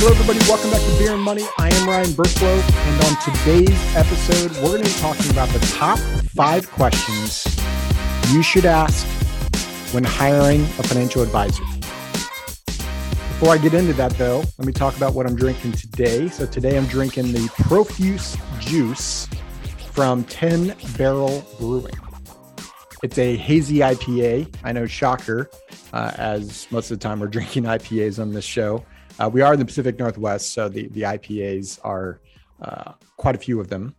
Hello, everybody. Welcome back to Beer and Money. I am Ryan Burklo, and on today's episode, we're going to be talking about the top five questions you should ask when hiring a financial advisor. Before I get into that, though, let me talk about what I'm drinking today. So, today I'm drinking the Profuse Juice from 10 Barrel Brewing. It's a hazy IPA. I know, shocker, uh, as most of the time we're drinking IPAs on this show. Uh, we are in the Pacific Northwest, so the, the IPAs are uh, quite a few of them.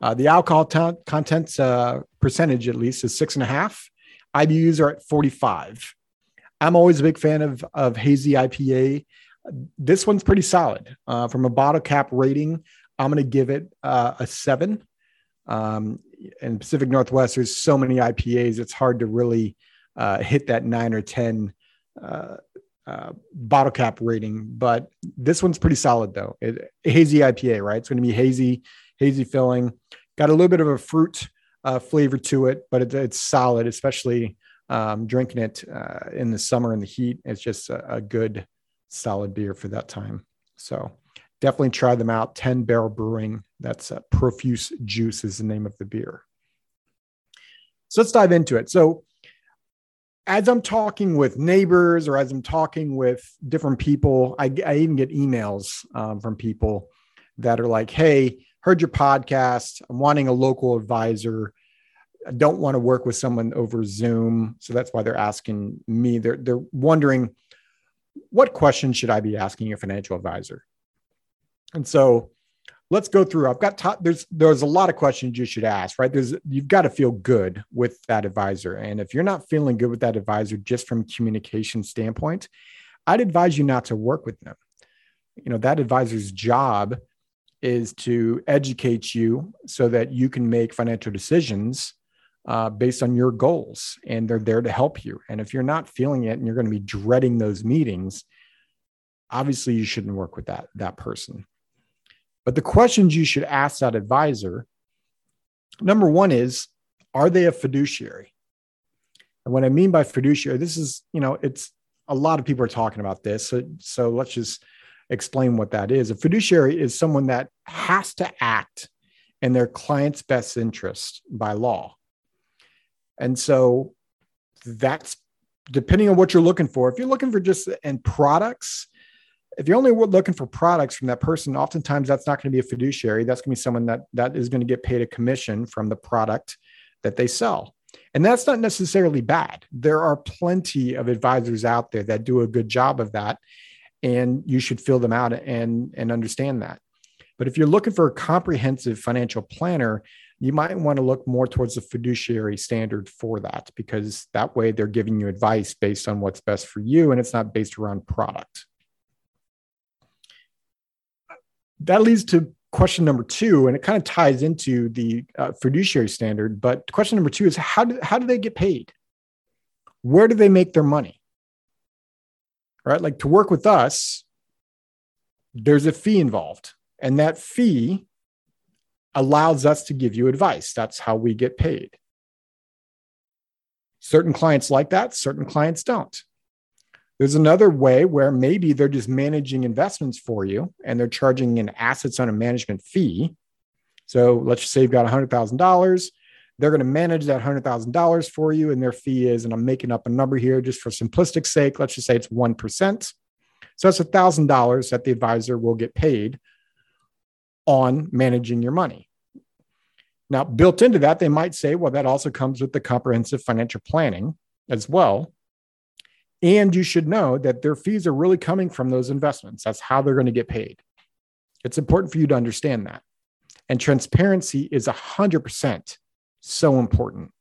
Uh, the alcohol t- content uh, percentage, at least, is six and a half. IBUs are at 45. I'm always a big fan of, of hazy IPA. This one's pretty solid. Uh, from a bottle cap rating, I'm going to give it uh, a seven. Um, in Pacific Northwest, there's so many IPAs, it's hard to really hit that nine or 10 uh, bottle cap rating. But this one's pretty solid, though. It, hazy IPA, right? It's going to be hazy, hazy filling. Got a little bit of a fruit uh, flavor to it, but it, it's solid, especially um, drinking it uh, in the summer in the heat. It's just a, a, good, solid beer for that time. So definitely try them out. 10 Barrel Brewing. That's uh, Profuse Juice is the name of the beer. So let's dive into it. So as I'm talking with neighbors or as I'm talking with different people, I, I even get emails um, from people that are like, Hey, heard your podcast. I'm wanting a local advisor. I don't want to work with someone over Zoom. So that's why they're asking me. They're, they're wondering what questions should I be asking your financial advisor? And so let's go through. I've got t- there's there's a lot of questions you should ask, right? There's you've got to feel good with that advisor. And if you're not feeling good with that advisor just from communication standpoint, I'd advise you not to work with them. You know, that advisor's job is to educate you so that you can make financial decisions uh, based on your goals and they're there to help you. And if you're not feeling it and you're going to be dreading those meetings, obviously you shouldn't work with that, that person. But the questions you should ask that advisor number one is, are they a fiduciary? And what I mean by fiduciary, this is, you know, it's a lot of people are talking about this. So, so let's just explain what that is. A fiduciary is someone that has to act in their client's best interest by law. And so that's depending on what you're looking for. If you're looking for just in products, if you're only looking for products from that person, oftentimes that's not going to be a fiduciary. That's going to be someone that that is going to get paid a commission from the product that they sell. And that's not necessarily bad. There are plenty of advisors out there that do a good job of that. And you should fill them out and, and understand that. But if you're looking for a comprehensive financial planner, you might want to look more towards the fiduciary standard for that because that way they're giving you advice based on what's best for you and it's not based around product. That leads to question number two, and it kind of ties into the uh, fiduciary standard. But question number two is how do, how do they get paid? Where do they make their money? Right? Like to work with us, there's a fee involved, and that fee allows us to give you advice. That's how we get paid. Certain clients like that, certain clients don't. There's another way where maybe they're just managing investments for you and they're charging an assets on a management fee. So let's just say you've got $100,000. They're going to manage that $100,000 for you, and their fee is, and I'm making up a number here just for simplistic sake, let's just say it's 1%. So that's $1,000 that the advisor will get paid on managing your money. Now, built into that, they might say, well, that also comes with the comprehensive financial planning as well. And you should know that their fees are really coming from those investments. That's how they're going to get paid. It's important for you to understand that. And transparency is 100% so important.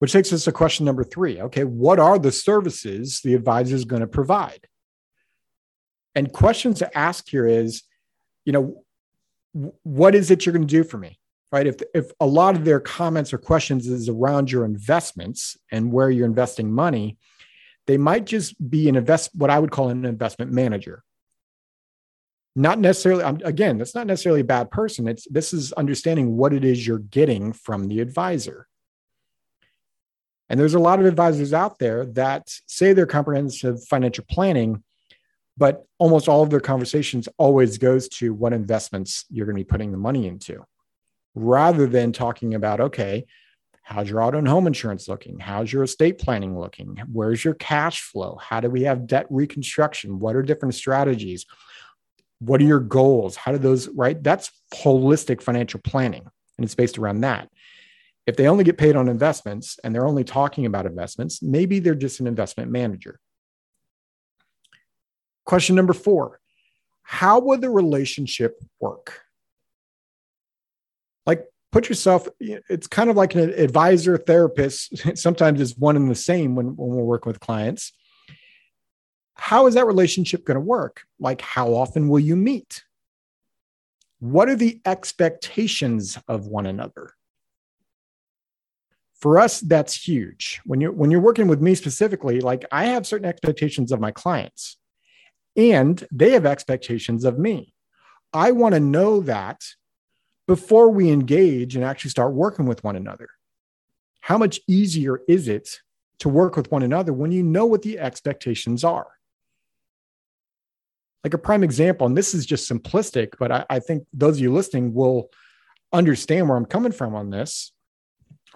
Which takes us to question number three. Okay, what are the services the advisor is going to provide? And questions to ask here is, you know, what is it you're going to do for me? Right? If, if a lot of their comments or questions is around your investments and where you're investing money, they might just be an invest, what I would call an investment manager. Not necessarily, I'm again, that's not necessarily a bad person. It's this is understanding what it is you're getting from the advisor. And there's a lot of advisors out there that say they're comprehensive financial planning, but almost all of their conversations always goes to what investments you're going to be putting the money into rather than talking about okay how's your auto and home insurance looking? How's your estate planning looking? Where's your cash flow? How do we have debt reconstruction? What are different strategies? What are your goals? How do those right? That's holistic financial planning and it's based around that. If they only get paid on investments and they're only talking about investments maybe they're just an investment manager. Question number four How would the relationship work? Put yourself, it's kind of like an advisor therapist. Sometimes it's one and the same when, when we're working with clients. How is that relationship going to work? Like, how often will you meet? What are the expectations of one another? For us, that's huge. When you're when you're working with me specifically, like I have certain expectations of my clients and they have expectations of me. I want to know that before we engage and actually start working with one another. How much easier is it to work with one another when you know what the expectations are? Like a prime example, and this is just simplistic, but I, I think those of you listening will understand where I'm coming from on this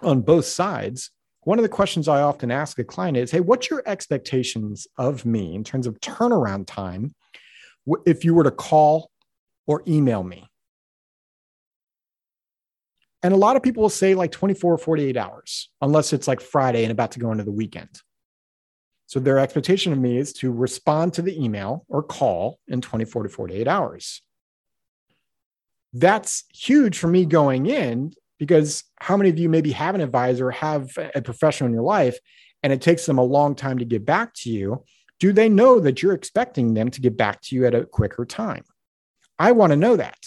on both sides one of the questions I often ask a client is, Hey, what's your expectations of me in terms of turnaround time if you were to call or email me? And a lot of people will say like 24 or 48 hours, unless it's like Friday and about to go into the weekend. So their expectation of me is to respond to the email or call in 24 to 48 hours. That's huge for me going in because how many of you maybe have an advisor, have a professional in your life, and it takes them a long time to get back to you? Do they know that you're expecting them to get back to you at a quicker time? I want to know that.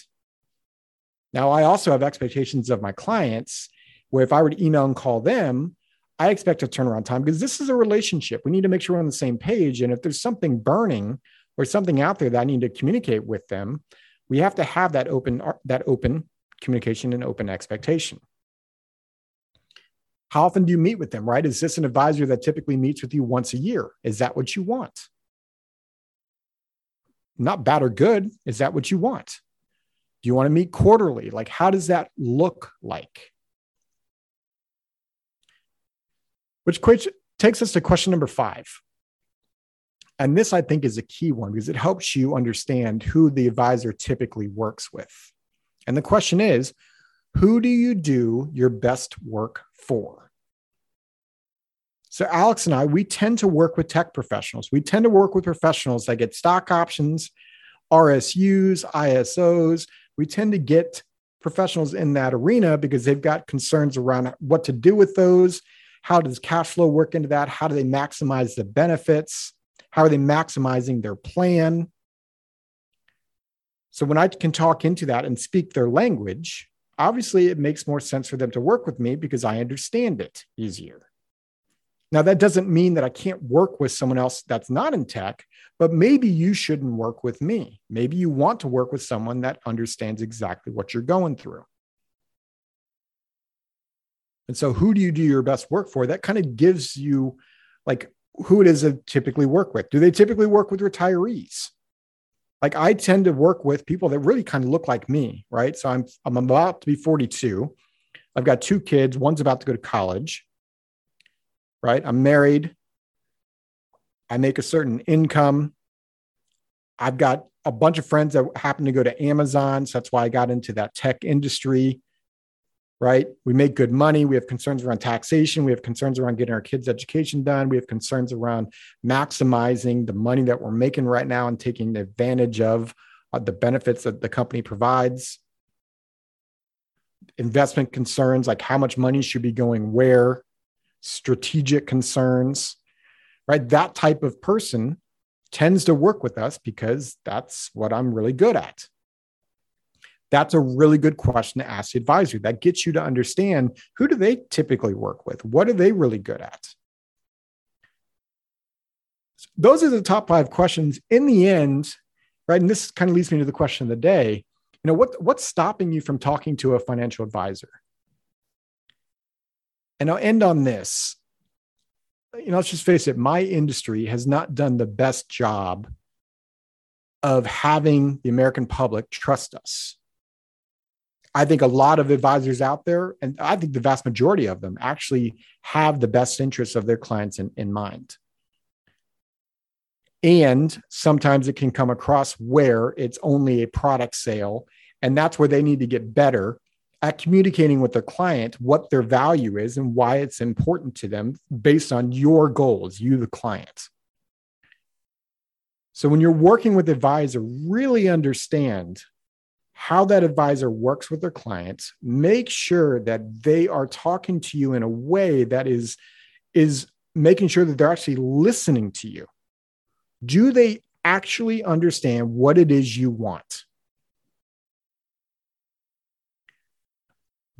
Now, I also have expectations of my clients where if I were to email and call them, I expect a turnaround time because this is a relationship. We need to make sure we're on the same page. And if there's something burning or something out there that I need to communicate with them, we have to have that open that open communication and open expectation. How often do you meet with them, right? Is this an advisor that typically meets with you once a year? Is that what you want? Not bad or good. Is that what you want? Do you want to meet quarterly? Like, how does that look like? Which takes us to question number five. And this, I think, is a key one because it helps you understand who the advisor typically works with. And the question is who do you do your best work for? So, Alex and I, we tend to work with tech professionals. We tend to work with professionals that get stock options, RSUs, ISOs. We tend to get professionals in that arena because they've got concerns around what to do with those. How does cash flow work into that? How do they maximize the benefits? How are they maximizing their plan? So when I can talk into that and speak their language, obviously it makes more sense for them to work with me because I understand it easier. Now, that doesn't mean that I can't work with someone else that's not in tech, but maybe you shouldn't work with me. Maybe you want to work with someone that understands exactly what you're going through. And so, who do you do your best work for? That kind of gives you like who it is that typically work with. Do they typically work with retirees? like I tend to work with people that really kind of look like me, right? So I'm I'm about to be 42. I've got two kids. One's about to go to college. Right? I'm married. I make a certain income. I've got a bunch of friends that happen to go to Amazon. So that's why I got into that tech industry right? We make good money. We have concerns around taxation. We have concerns around getting our kids' education done. We have concerns around maximizing the money that we're making right now and taking advantage of uh, the benefits that the company provides. Investment concerns like how much money should be going where, strategic concerns, right? That type of person tends to work with us because that's what I'm really good at. That's a really good question to ask the advisor. That gets you to understand who do they typically work with? What are they really good at? Those are the top five questions. In the end, right? And this kind of leads me to the question of the day. You know, what, what's stopping you from talking to a financial advisor? And I'll end on this. You know, let's just face it, my industry has not done the best job of having the American public trust us. I think a lot of advisors out there, and I think the vast majority of them actually have the best interests of their clients in, in mind. And sometimes it can come across where it's only a product sale. And that's where they need to get better at communicating with their client what their value is and why it's important to them based on your goals, you, the client. So when you're working with advisor, really understand how that advisor works with their clients. Make sure that they are talking to you in a way that is, is making sure that they're actually listening to you. Do they actually understand what it is you want?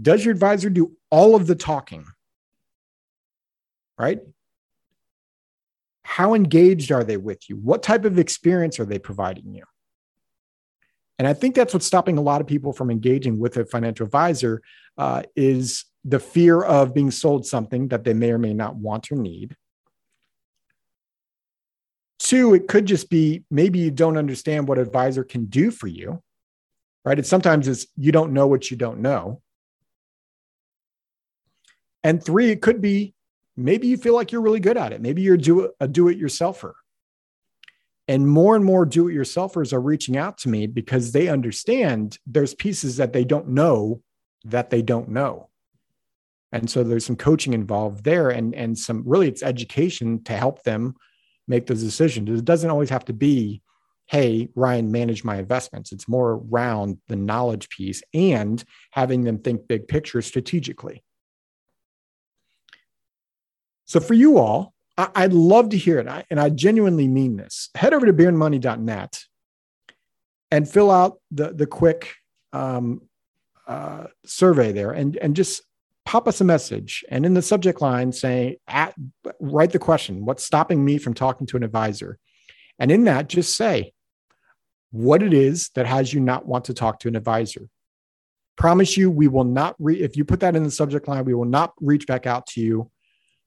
Does your advisor do all of the talking? Right? How engaged are they with you? What type of experience are they providing you? And I think that's what's stopping a lot of people from engaging with a financial advisor uh, is the fear of being sold something that they may or may not want or need. Two, it could just be maybe you don't understand what advisor can do for you, right? It's sometimes it's you don't know what you don't know. And three, it could be maybe you feel like you're really good at it. Maybe you're do, a do it yourselfer. And more and more do it yourselfers are reaching out to me because they understand there's pieces that they don't know that they don't know. And so there's some coaching involved there and, and some really it's education to help them make those decisions. It doesn't always have to be, hey, Ryan, manage my investments. It's more around the knowledge piece and having them think big picture strategically. So for you all, I, would love to hear it. and I genuinely mean this. Head over to beerandmoney.net and fill out the, the quick um, uh, survey there and, and just pop us a message. And in the subject line, say, at, write the question What's stopping me from talking to an advisor? And in that, just say what it is that has you not want to talk to an advisor. Promise you, we will not, re- if you put that in the subject line, we will not reach back out to you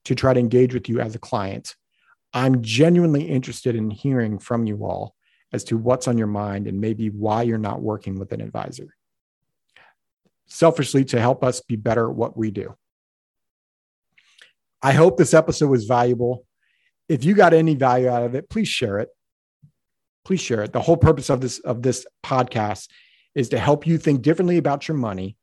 to try to engage with you as a client. I'm genuinely interested in hearing from you all as to what's on your mind and maybe why you're not working with an advisor. Selfishly, to help us be better at what we do. I hope this episode was valuable. If you got any value out of it, please share it. Please share it. The whole purpose of this of this podcast is to help you think differently about your money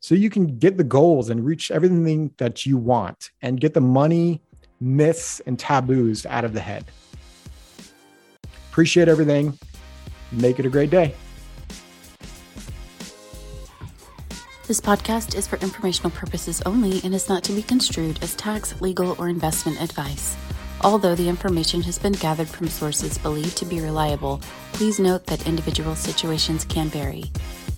so you can get the goals and reach everything that you want and get the money myths and taboos out of the head. Appreciate everything. Make it a great day. This podcast is for informational purposes only and is not to be construed as tax, legal, or investment advice. Although the information has been gathered from sources believed to be reliable, please note that individual situations can vary.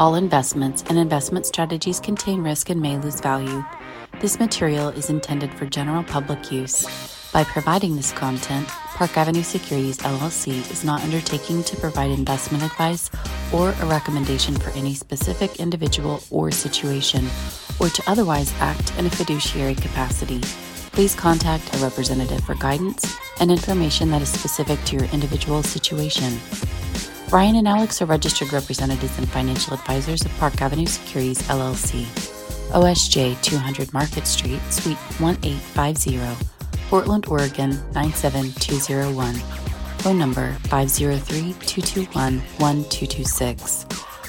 All investments and investment strategies contain risk and may lose value. This material is intended for general public use. By providing this content, Park Avenue Securities LLC is not undertaking to provide investment advice or a recommendation for any specific individual or situation, or to otherwise act in a fiduciary capacity. Please contact a representative for guidance and information that is specific to your individual situation. Ryan and Alex are registered representatives and financial advisors of Park Avenue Securities LLC. OSJ 200 Market Street, Suite 1850, Portland, Oregon 97201. Phone number 503 221 1226.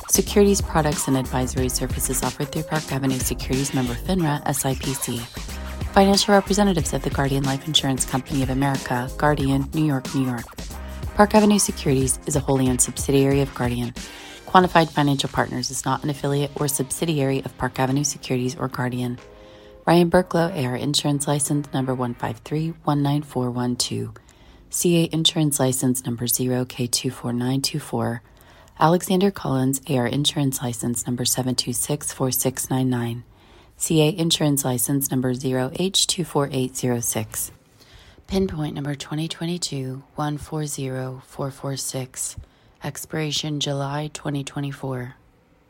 Securities products and advisory services offered through Park Avenue Securities member FINRA SIPC. Financial representatives of the Guardian Life Insurance Company of America, Guardian, New York, New York. Park Avenue Securities is a wholly owned subsidiary of Guardian. Quantified Financial Partners is not an affiliate or subsidiary of Park Avenue Securities or Guardian. Ryan Burklo, AR Insurance License Number 153-19412. CA Insurance License Number 0K24924. Alexander Collins, AR Insurance License Number 7264699. CA Insurance License Number 0H24806. Pinpoint Number 2022 140446. Expiration July 2024.